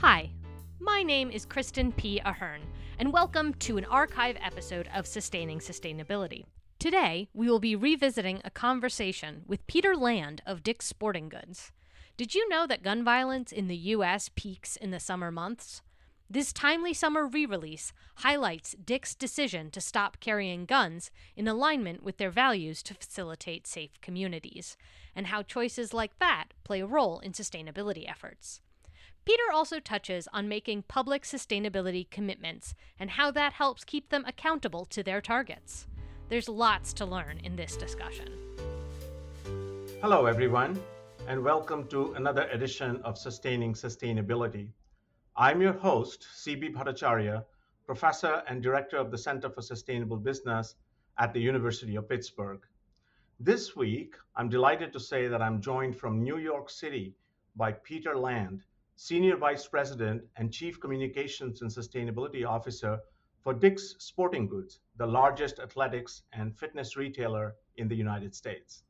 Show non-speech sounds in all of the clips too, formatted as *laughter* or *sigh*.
Hi, my name is Kristen P. Ahern, and welcome to an archive episode of Sustaining Sustainability. Today, we will be revisiting a conversation with Peter Land of Dick's Sporting Goods. Did you know that gun violence in the U.S. peaks in the summer months? This timely summer re release highlights Dick's decision to stop carrying guns in alignment with their values to facilitate safe communities, and how choices like that play a role in sustainability efforts. Peter also touches on making public sustainability commitments and how that helps keep them accountable to their targets. There's lots to learn in this discussion. Hello, everyone, and welcome to another edition of Sustaining Sustainability. I'm your host, CB Bhattacharya, professor and director of the Center for Sustainable Business at the University of Pittsburgh. This week, I'm delighted to say that I'm joined from New York City by Peter Land, Senior Vice President and Chief Communications and Sustainability Officer for Dick's Sporting Goods, the largest athletics and fitness retailer in the United States.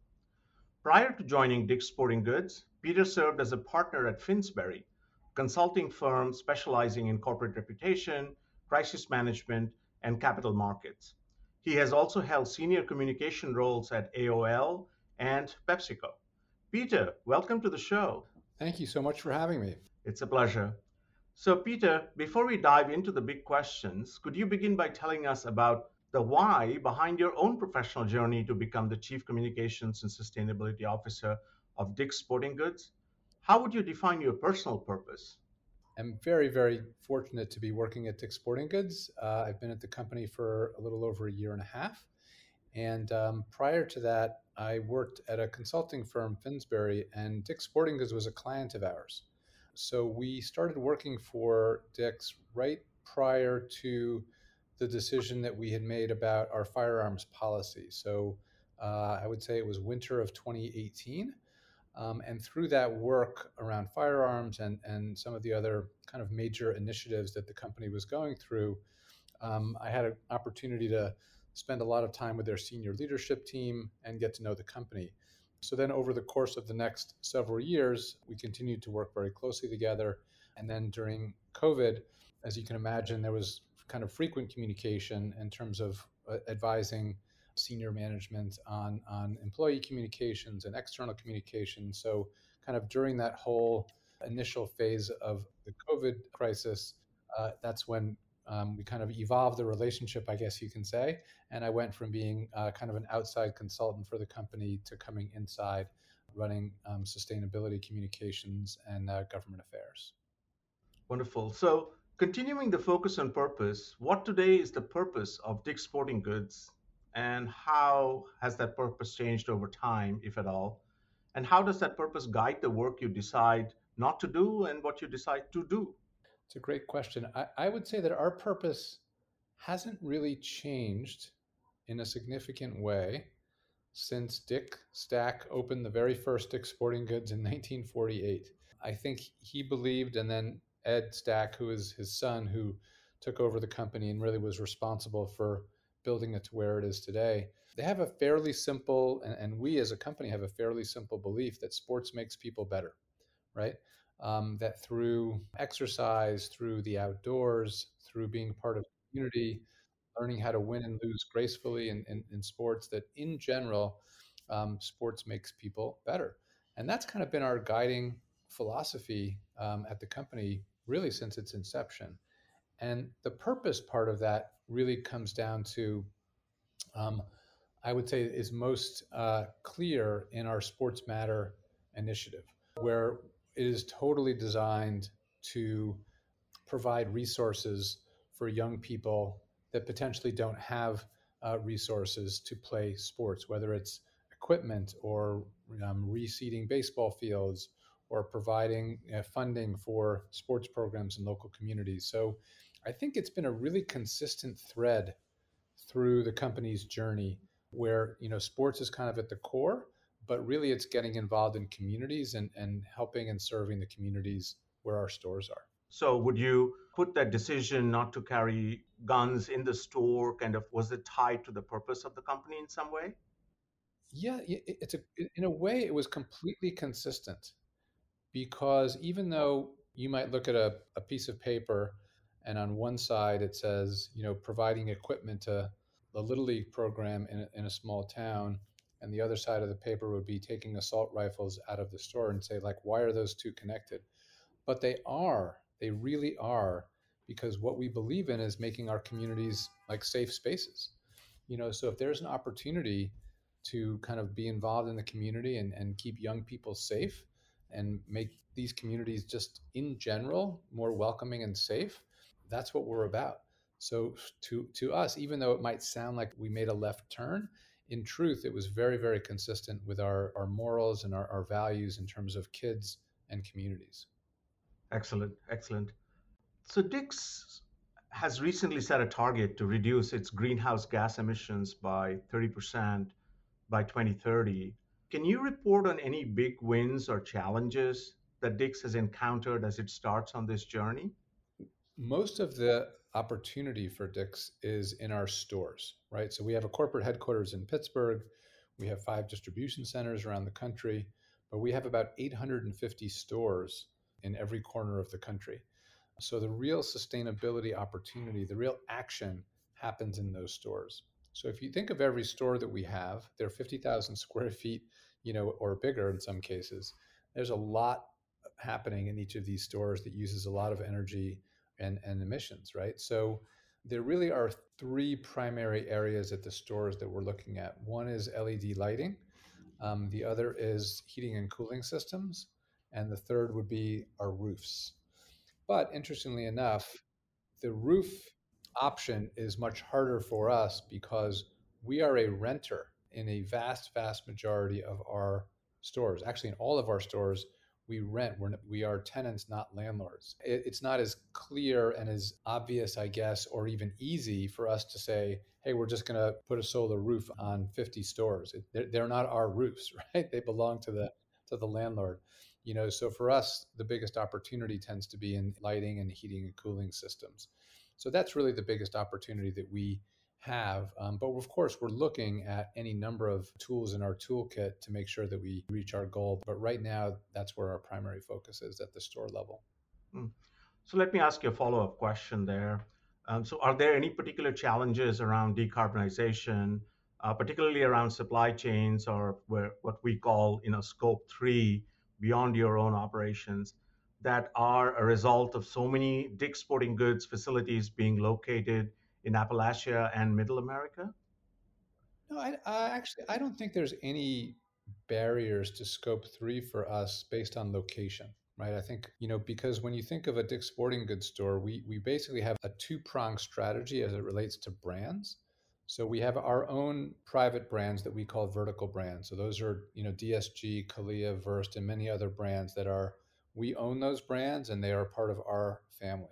Prior to joining Dick's Sporting Goods, Peter served as a partner at Finsbury, consulting firm specializing in corporate reputation, crisis management, and capital markets. He has also held senior communication roles at AOL and PepsiCo. Peter, welcome to the show. Thank you so much for having me. It's a pleasure. So, Peter, before we dive into the big questions, could you begin by telling us about the why behind your own professional journey to become the Chief Communications and Sustainability Officer of Dick's Sporting Goods? How would you define your personal purpose? I'm very, very fortunate to be working at Dick's Sporting Goods. Uh, I've been at the company for a little over a year and a half. And um, prior to that, I worked at a consulting firm, Finsbury, and Dick's Sporting Goods was a client of ours. So we started working for Dick's right prior to the decision that we had made about our firearms policy. So uh, I would say it was winter of 2018. Um, and through that work around firearms and, and some of the other kind of major initiatives that the company was going through, um, I had an opportunity to spend a lot of time with their senior leadership team and get to know the company. So then, over the course of the next several years, we continued to work very closely together. And then during COVID, as you can imagine, there was kind of frequent communication in terms of uh, advising senior management on, on employee communications and external communication. So, kind of during that whole initial phase of the COVID crisis, uh, that's when um, we kind of evolved the relationship, I guess you can say. And I went from being uh, kind of an outside consultant for the company to coming inside, running um, sustainability communications and uh, government affairs. Wonderful. So, continuing the focus on purpose, what today is the purpose of Dick's Sporting Goods, and how has that purpose changed over time, if at all? And how does that purpose guide the work you decide not to do and what you decide to do? It's a great question. I, I would say that our purpose hasn't really changed in a significant way since Dick Stack opened the very first Dick Sporting Goods in *laughs* 1948. I think he believed, and then Ed Stack, who is his son, who took over the company and really was responsible for building it to where it is today. They have a fairly simple, and, and we as a company have a fairly simple belief that sports makes people better, right? Um, that through exercise, through the outdoors, through being part of community, learning how to win and lose gracefully in, in, in sports, that in general, um, sports makes people better. And that's kind of been our guiding philosophy um, at the company really since its inception. And the purpose part of that really comes down to, um, I would say, is most uh, clear in our Sports Matter initiative, where it is totally designed to provide resources for young people that potentially don't have uh, resources to play sports, whether it's equipment or um, reseeding baseball fields or providing funding for sports programs in local communities. So I think it's been a really consistent thread through the company's journey where you know sports is kind of at the core but really it's getting involved in communities and, and helping and serving the communities where our stores are. So, would you put that decision not to carry guns in the store kind of was it tied to the purpose of the company in some way? Yeah, it's a in a way it was completely consistent because even though you might look at a, a piece of paper and on one side it says, you know, providing equipment to the Little League program in a, in a small town. And the other side of the paper would be taking assault rifles out of the store and say, like, why are those two connected? But they are, they really are, because what we believe in is making our communities like safe spaces. You know, so if there's an opportunity to kind of be involved in the community and, and keep young people safe and make these communities just in general more welcoming and safe, that's what we're about. So to to us, even though it might sound like we made a left turn, in truth, it was very, very consistent with our, our morals and our, our values in terms of kids and communities. Excellent, excellent. So Dick's has recently set a target to reduce its greenhouse gas emissions by 30% by 2030. Can you report on any big wins or challenges that Dick's has encountered as it starts on this journey? Most of the opportunity for Dick's is in our stores, right? So we have a corporate headquarters in Pittsburgh. We have five distribution centers around the country, but we have about 850 stores in every corner of the country. So the real sustainability opportunity, the real action happens in those stores. So if you think of every store that we have, they're 50,000 square feet, you know, or bigger in some cases. There's a lot happening in each of these stores that uses a lot of energy and, and emissions, right? So there really are three primary areas at the stores that we're looking at. One is LED lighting, um, the other is heating and cooling systems, and the third would be our roofs. But interestingly enough, the roof option is much harder for us because we are a renter in a vast, vast majority of our stores. Actually, in all of our stores, we rent. We're, we are tenants, not landlords. It, it's not as clear and as obvious, I guess, or even easy for us to say, hey, we're just going to put a solar roof on 50 stores. It, they're, they're not our roofs, *laughs* right? They belong to the to the landlord. You know, so for us, the biggest opportunity tends to be in lighting and heating and cooling systems. So that's really the biggest opportunity that we have. Um, but of course, we're looking at any number of tools in our toolkit to make sure that we reach our goal. But right now, that's where our primary focus is at the store level. Mm. So let me ask you a follow up question there. Um, so, are there any particular challenges around decarbonization, uh, particularly around supply chains or where, what we call, you know, scope three beyond your own operations? that are a result of so many Dick's Sporting Goods facilities being located in Appalachia and Middle America? No, I, I actually I don't think there's any barriers to scope three for us based on location right? I think, you know, because when you think of a Dick's Sporting Goods store, we, we basically have a two pronged strategy as it relates to brands. So we have our own private brands that we call vertical brands. So those are, you know, DSG, CALIA, VRST, and many other brands that are we own those brands and they are part of our family.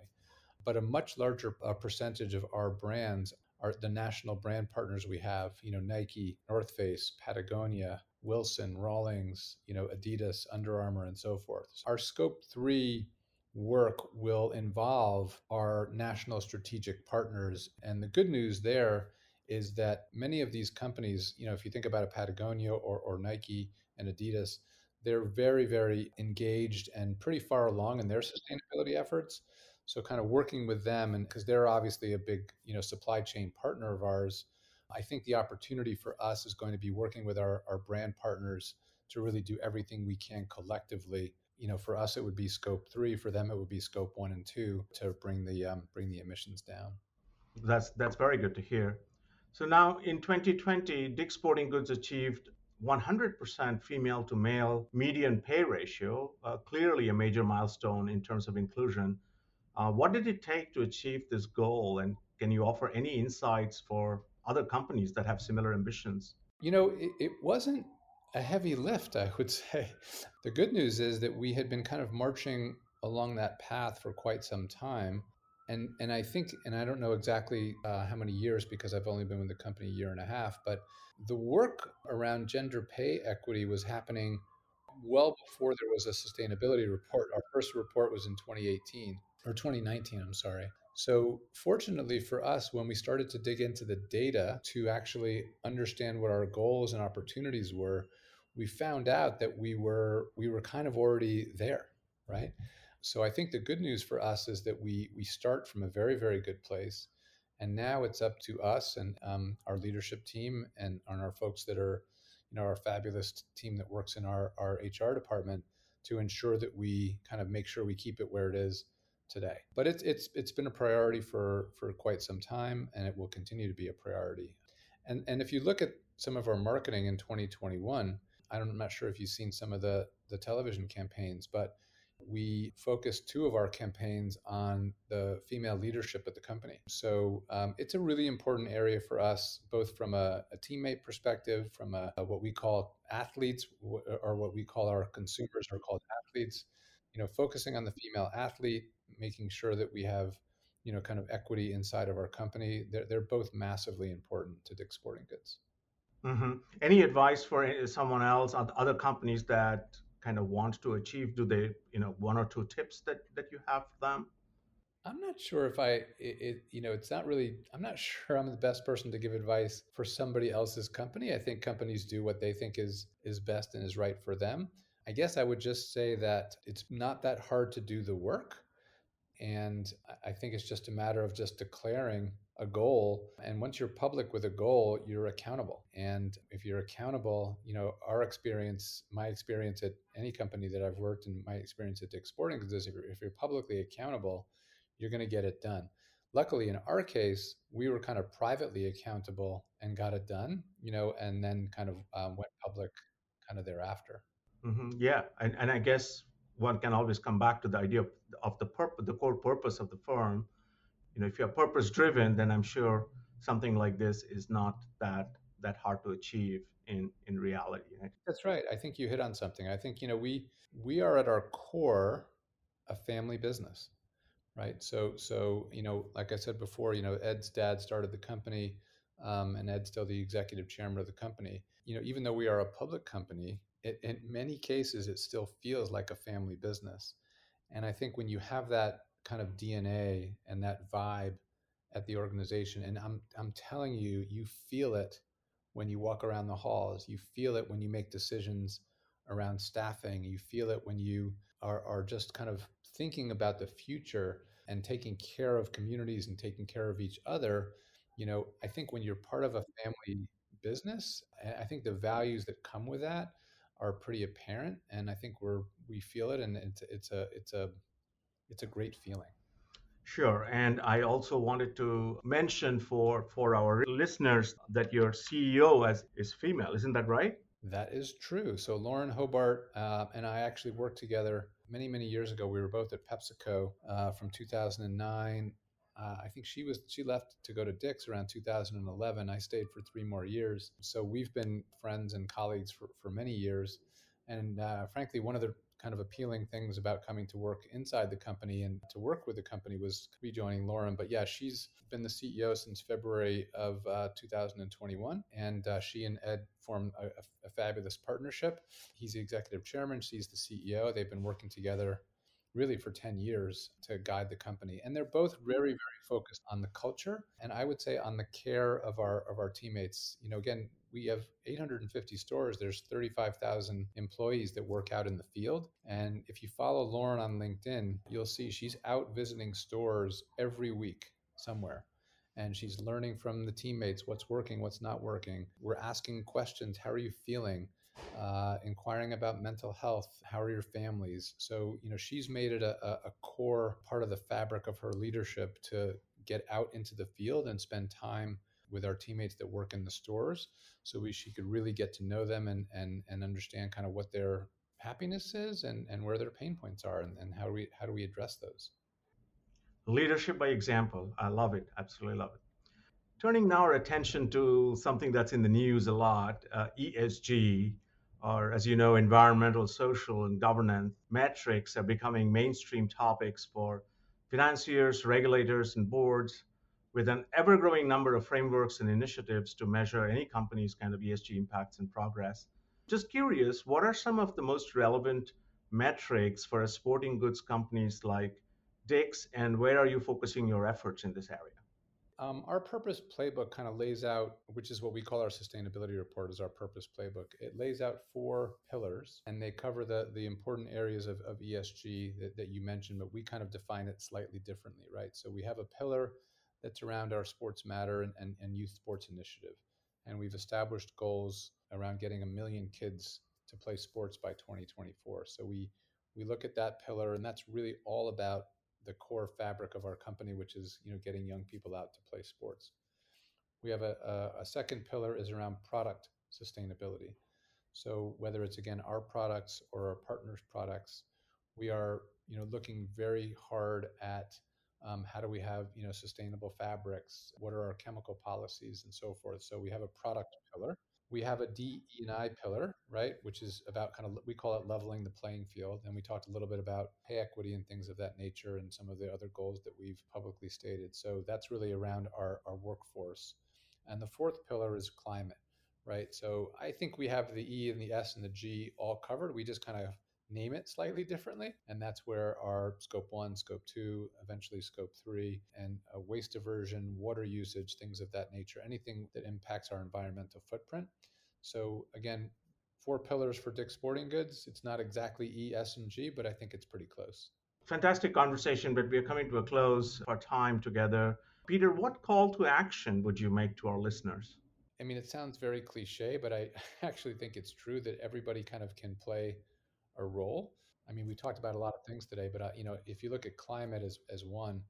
But a much larger uh, percentage of our brands are the national brand partners we have, you know, Nike, North Face, Patagonia, Wilson, Rawlings, you know, Adidas, Under Armour, and so forth. Our scope three work will involve our national strategic partners. And the good news there is that many of these companies, you know, if you think about a Patagonia or, or Nike and Adidas, they're very, very engaged and pretty far along in their sustainability efforts. So, kind of working with them, and because they're obviously a big, you know, supply chain partner of ours, I think the opportunity for us is going to be working with our, our brand partners to really do everything we can collectively. You know, for us it would be scope three. For them it would be scope one and two to bring the um, bring the emissions down. That's that's very good to hear. So now in 2020, Dick's Sporting Goods achieved 100% female to male median pay ratio, uh, clearly a major milestone in terms of inclusion. Uh, what did it take to achieve this goal? And can you offer any insights for other companies that have similar ambitions? You know, it, it wasn't a heavy lift, I would *laughs* say. The good news is that we had been kind of marching along that path for quite some time. And, and I think, and I don't know exactly uh, how many years because I've only been with the company a year and a half, but the work around gender pay equity was happening well before there was a sustainability report. Our first report was in 2018 or 2019, I'm sorry. So, fortunately for us, when we started to dig into the data to actually understand what our goals and opportunities were, we found out that we were we were kind of already there, right? so I think the good news for us is that we we start from a very very good place, and now it's up to us and um, our leadership team and on our folks that are, you know, our fabulous team that works in our our HR department to ensure that we kind of make sure we keep it where it is today. But it's it's it's been a priority for for quite some time, and it will continue to be a priority. And and if you look at some of our marketing in 2021, I'm not sure if you've seen some of the the television campaigns, but we focused two of our campaigns on the female leadership at the company. So um, it's a really important area for us, both from a, a teammate perspective, from a, a, what we call athletes, or what we call our consumers are called athletes. You know, focusing on the female athlete, making sure that we have, you know, kind of equity inside of our company. They're, they're both massively important to Dick's Sporting Goods. Mm-hmm. Any advice for someone else, other companies that kind of want to achieve? Do they, you know, one or two tips that that you have for them? I'm not sure if I, it, it, you know, it's not really, I'm not *laughs* sure I'm the best person to give advice for somebody else's company. I think companies do what they think is is best and is right for them. I guess I would just say that it's not that hard to do the work. And I think it's just a matter of just declaring a goal. And once you're public with a goal, you're accountable. And if you're accountable, you know, our experience, my experience at any company that I've worked in, my experience at Dick's Sporting Goods is if you're, if you're publicly accountable, you're going to get it done. Luckily, in our case, we were kind of privately accountable and got it done, you know, and then kind of um, went public kind of thereafter. Mm-hmm. Yeah. And, and I guess one can always come back to the idea of, of the purpose, the core purpose of the firm. You know, if you're purpose driven, then I'm sure something like this is not that that hard to achieve in in reality. Right? That's right. I think you hit on something. I think you know we we are at our core a family business, right? So so you know, like I said before, you know, Ed's dad started the company, um, and Ed's still the executive chairman of the company. You know, even though we are a public company, it, in many cases, it still feels like a family business. And I think when you have that kind of DNA and that vibe at the organization, and I'm, I'm telling you, you feel it when you walk around the halls, you feel it when you make decisions around staffing, you feel it when you are, are just kind of thinking about the future and taking care of communities and taking care of each other. You know, I think when you're part of a family business, I think the values that come with that are pretty apparent, and I think we're we feel it, and it's it's a it's a it's a great feeling. Sure, and I also wanted to mention for for our listeners that your CEO as is female, isn't that right? That is true. So Lauren Hobart uh, and I actually worked together many many years ago. We were both at PepsiCo uh, from 2009 uh, I think she was she left to go to Dick's around 2011. I stayed for three more years, so we've been friends and colleagues for, for many years. And uh, frankly, one of the kind of appealing things about coming to work inside the company and to work with the company was rejoining Lauren. But yeah, she's been the CEO since February of uh, 2021, and uh, she and Ed formed a, a, fabulous partnership. He's the executive chairman, she's the CEO. They've been working together really for 10 years to guide the company and they're both mm-hmm. very very focused on the culture and i would say on the care of our of our teammates. You know again we have 850 stores. There's 35,000 employees that work out in the field and if you follow Lauren on LinkedIn you'll see she's out visiting stores every week somewhere and she's learning from the teammates what's working what's not working. We're asking questions how are you feeling uh, inquiring about mental health. How are your families? So, you know, she's made it a, a core part of the fabric of her leadership to get out into the field and spend time with our teammates that work in the stores so we, she could really get to know them and, and, and understand kind of what their happiness is and, and where their pain points are and, and how, do we, how do we address those. Leadership by example. I love it. Absolutely love it. Turning now our attention to something that's in the news a lot uh, ESG, or as you know, environmental, social, and governance metrics are becoming mainstream topics for financiers, regulators, and boards, with an ever growing number of frameworks and initiatives to measure any company's kind of ESG impacts and progress. Just curious, what are some of the most relevant metrics for a sporting goods companies like Dick's, and where are you focusing your efforts in this area? Um, our purpose playbook kind of lays out, which is what we call our sustainability report, is our purpose playbook. It lays out four pillars, and they cover the the important areas of, of ESG that, that you mentioned, but we kind of define it slightly differently, right? So we have a pillar that's around our Sports Matter and, and, and youth sports initiative, and we've established goals around getting a million kids to play sports by 2024. So we we look at that pillar, and that's really all about the core fabric of our company, which is you know getting young people out to play sports. We have a, a, a second pillar is around product sustainability. So whether it's again our products or our partners' products, we are you know looking very hard at um, how do we have you know sustainable fabrics? What are our chemical policies and so forth? So we have a product pillar we have a mm-hmm. DE&I pillar, right, which is about kind of we call it leveling the playing field, and we talked a little bit about pay equity and things of that nature, and some of the other goals that we've publicly stated. So that's really around our our workforce, and the fourth pillar is climate, right. So I think we have the E and the S and the G all covered. We just kind of name it slightly differently. And that's where our scope one, scope two, eventually scope three, and waste diversion, water usage, things of that nature, anything that impacts our environmental footprint. So, again, four pillars for Dick's Sporting Goods. It's not exactly E, S, and G, but I think it's pretty close. Fantastic conversation, but we are coming to a close our time together. Peter, what call to action would you make to our listeners? I mean, it sounds very cliche, but I *laughs* actually think it's true that everybody kind of can play a role. I mean, we talked about a lot of things today, but uh, you know, if you look at climate as as one,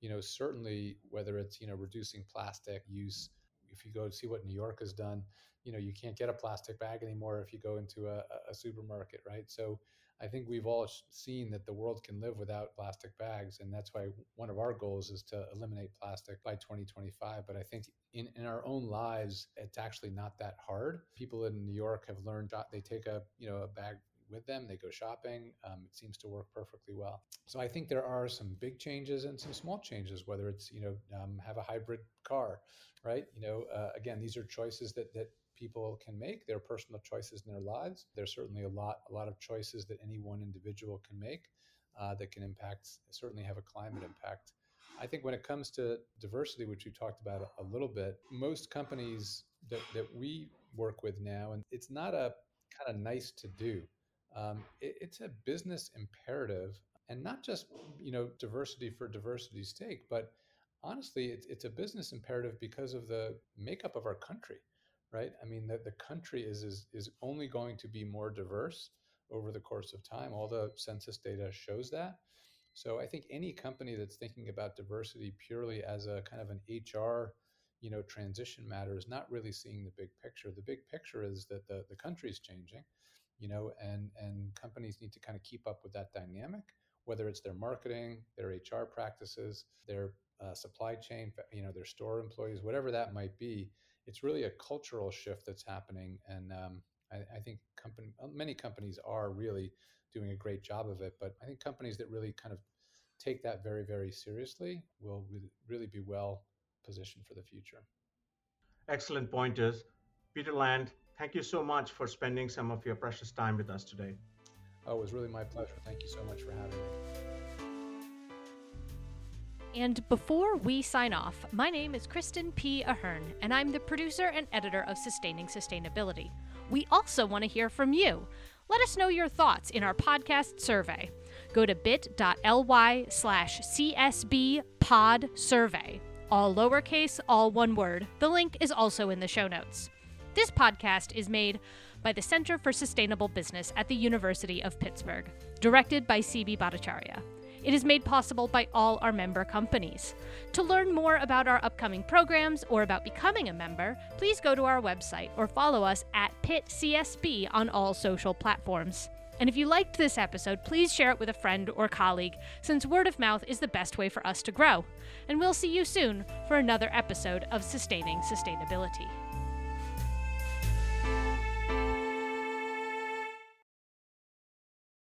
you know, certainly whether it's you know reducing plastic use, if you go see what New York has done, you know, you can't get a plastic bag anymore if you go into a, a supermarket, right? So I think we've all seen that the world can live without plastic bags, and that's why one of our goals is to eliminate plastic by 2025. But I think in, in our own lives, it's actually not that hard. People in New York have learned they take a you know a bag with them. They go shopping. Um, it seems to work perfectly well. So I think there are some big changes and some small changes. Whether it's you know um, have a hybrid car, right? You know, uh, again, these are choices that that people can make. They're personal choices in their lives. There's certainly a lot a lot of choices that any one individual can make uh, that can impact certainly have a climate impact. I think when it comes to diversity, which we talked about a, a little bit, most companies that, that we work with now, and it's not a kind of nice to do. Um, it, it's a business imperative, and not just you know diversity for diversity's sake, but honestly, it's, it's a business imperative because of the makeup of our country, right? I mean, the, the country is, is is only going to be more diverse over the course of time. All the census data shows that. So I think any company that's thinking about diversity purely as a kind of an HR you know transition matter is not really seeing the big picture the big picture is that the, the country is changing you know, and and companies need to kind of keep up with that dynamic, whether it's their marketing, their HR practices, their uh, supply chain, you know, their store employees, whatever that might be. It's really a cultural shift that's happening, and um, I, I, think company, uh, many companies are really doing a great job of it. But I think companies that really kind of take that very, very seriously will really, really be well positioned for the future. Excellent pointers. Peter Land, Thank you so much for spending some of your precious time with us today. Oh, it was really my pleasure. Thank you so much for having me. And before we sign off, my name is Kristen P. Ahern, and I'm the producer and editor of Sustaining Sustainability. We also want to hear from you. Let us know your thoughts in our podcast survey. Go to bit.ly slash CSB pod survey. All lowercase, all one word. The link is also in the show notes. This podcast is made by the Center for Sustainable Business at the University of Pittsburgh, directed by CB Bhattacharya. It is made possible by all our member companies. To learn more about our upcoming programs or about becoming a member, please go to our website or follow us at PittCSB on all social platforms. And if you liked this episode, please share it with a friend or colleague, since word of mouth is the best way for us to grow. And we'll see you soon for another episode of Sustaining Sustainability.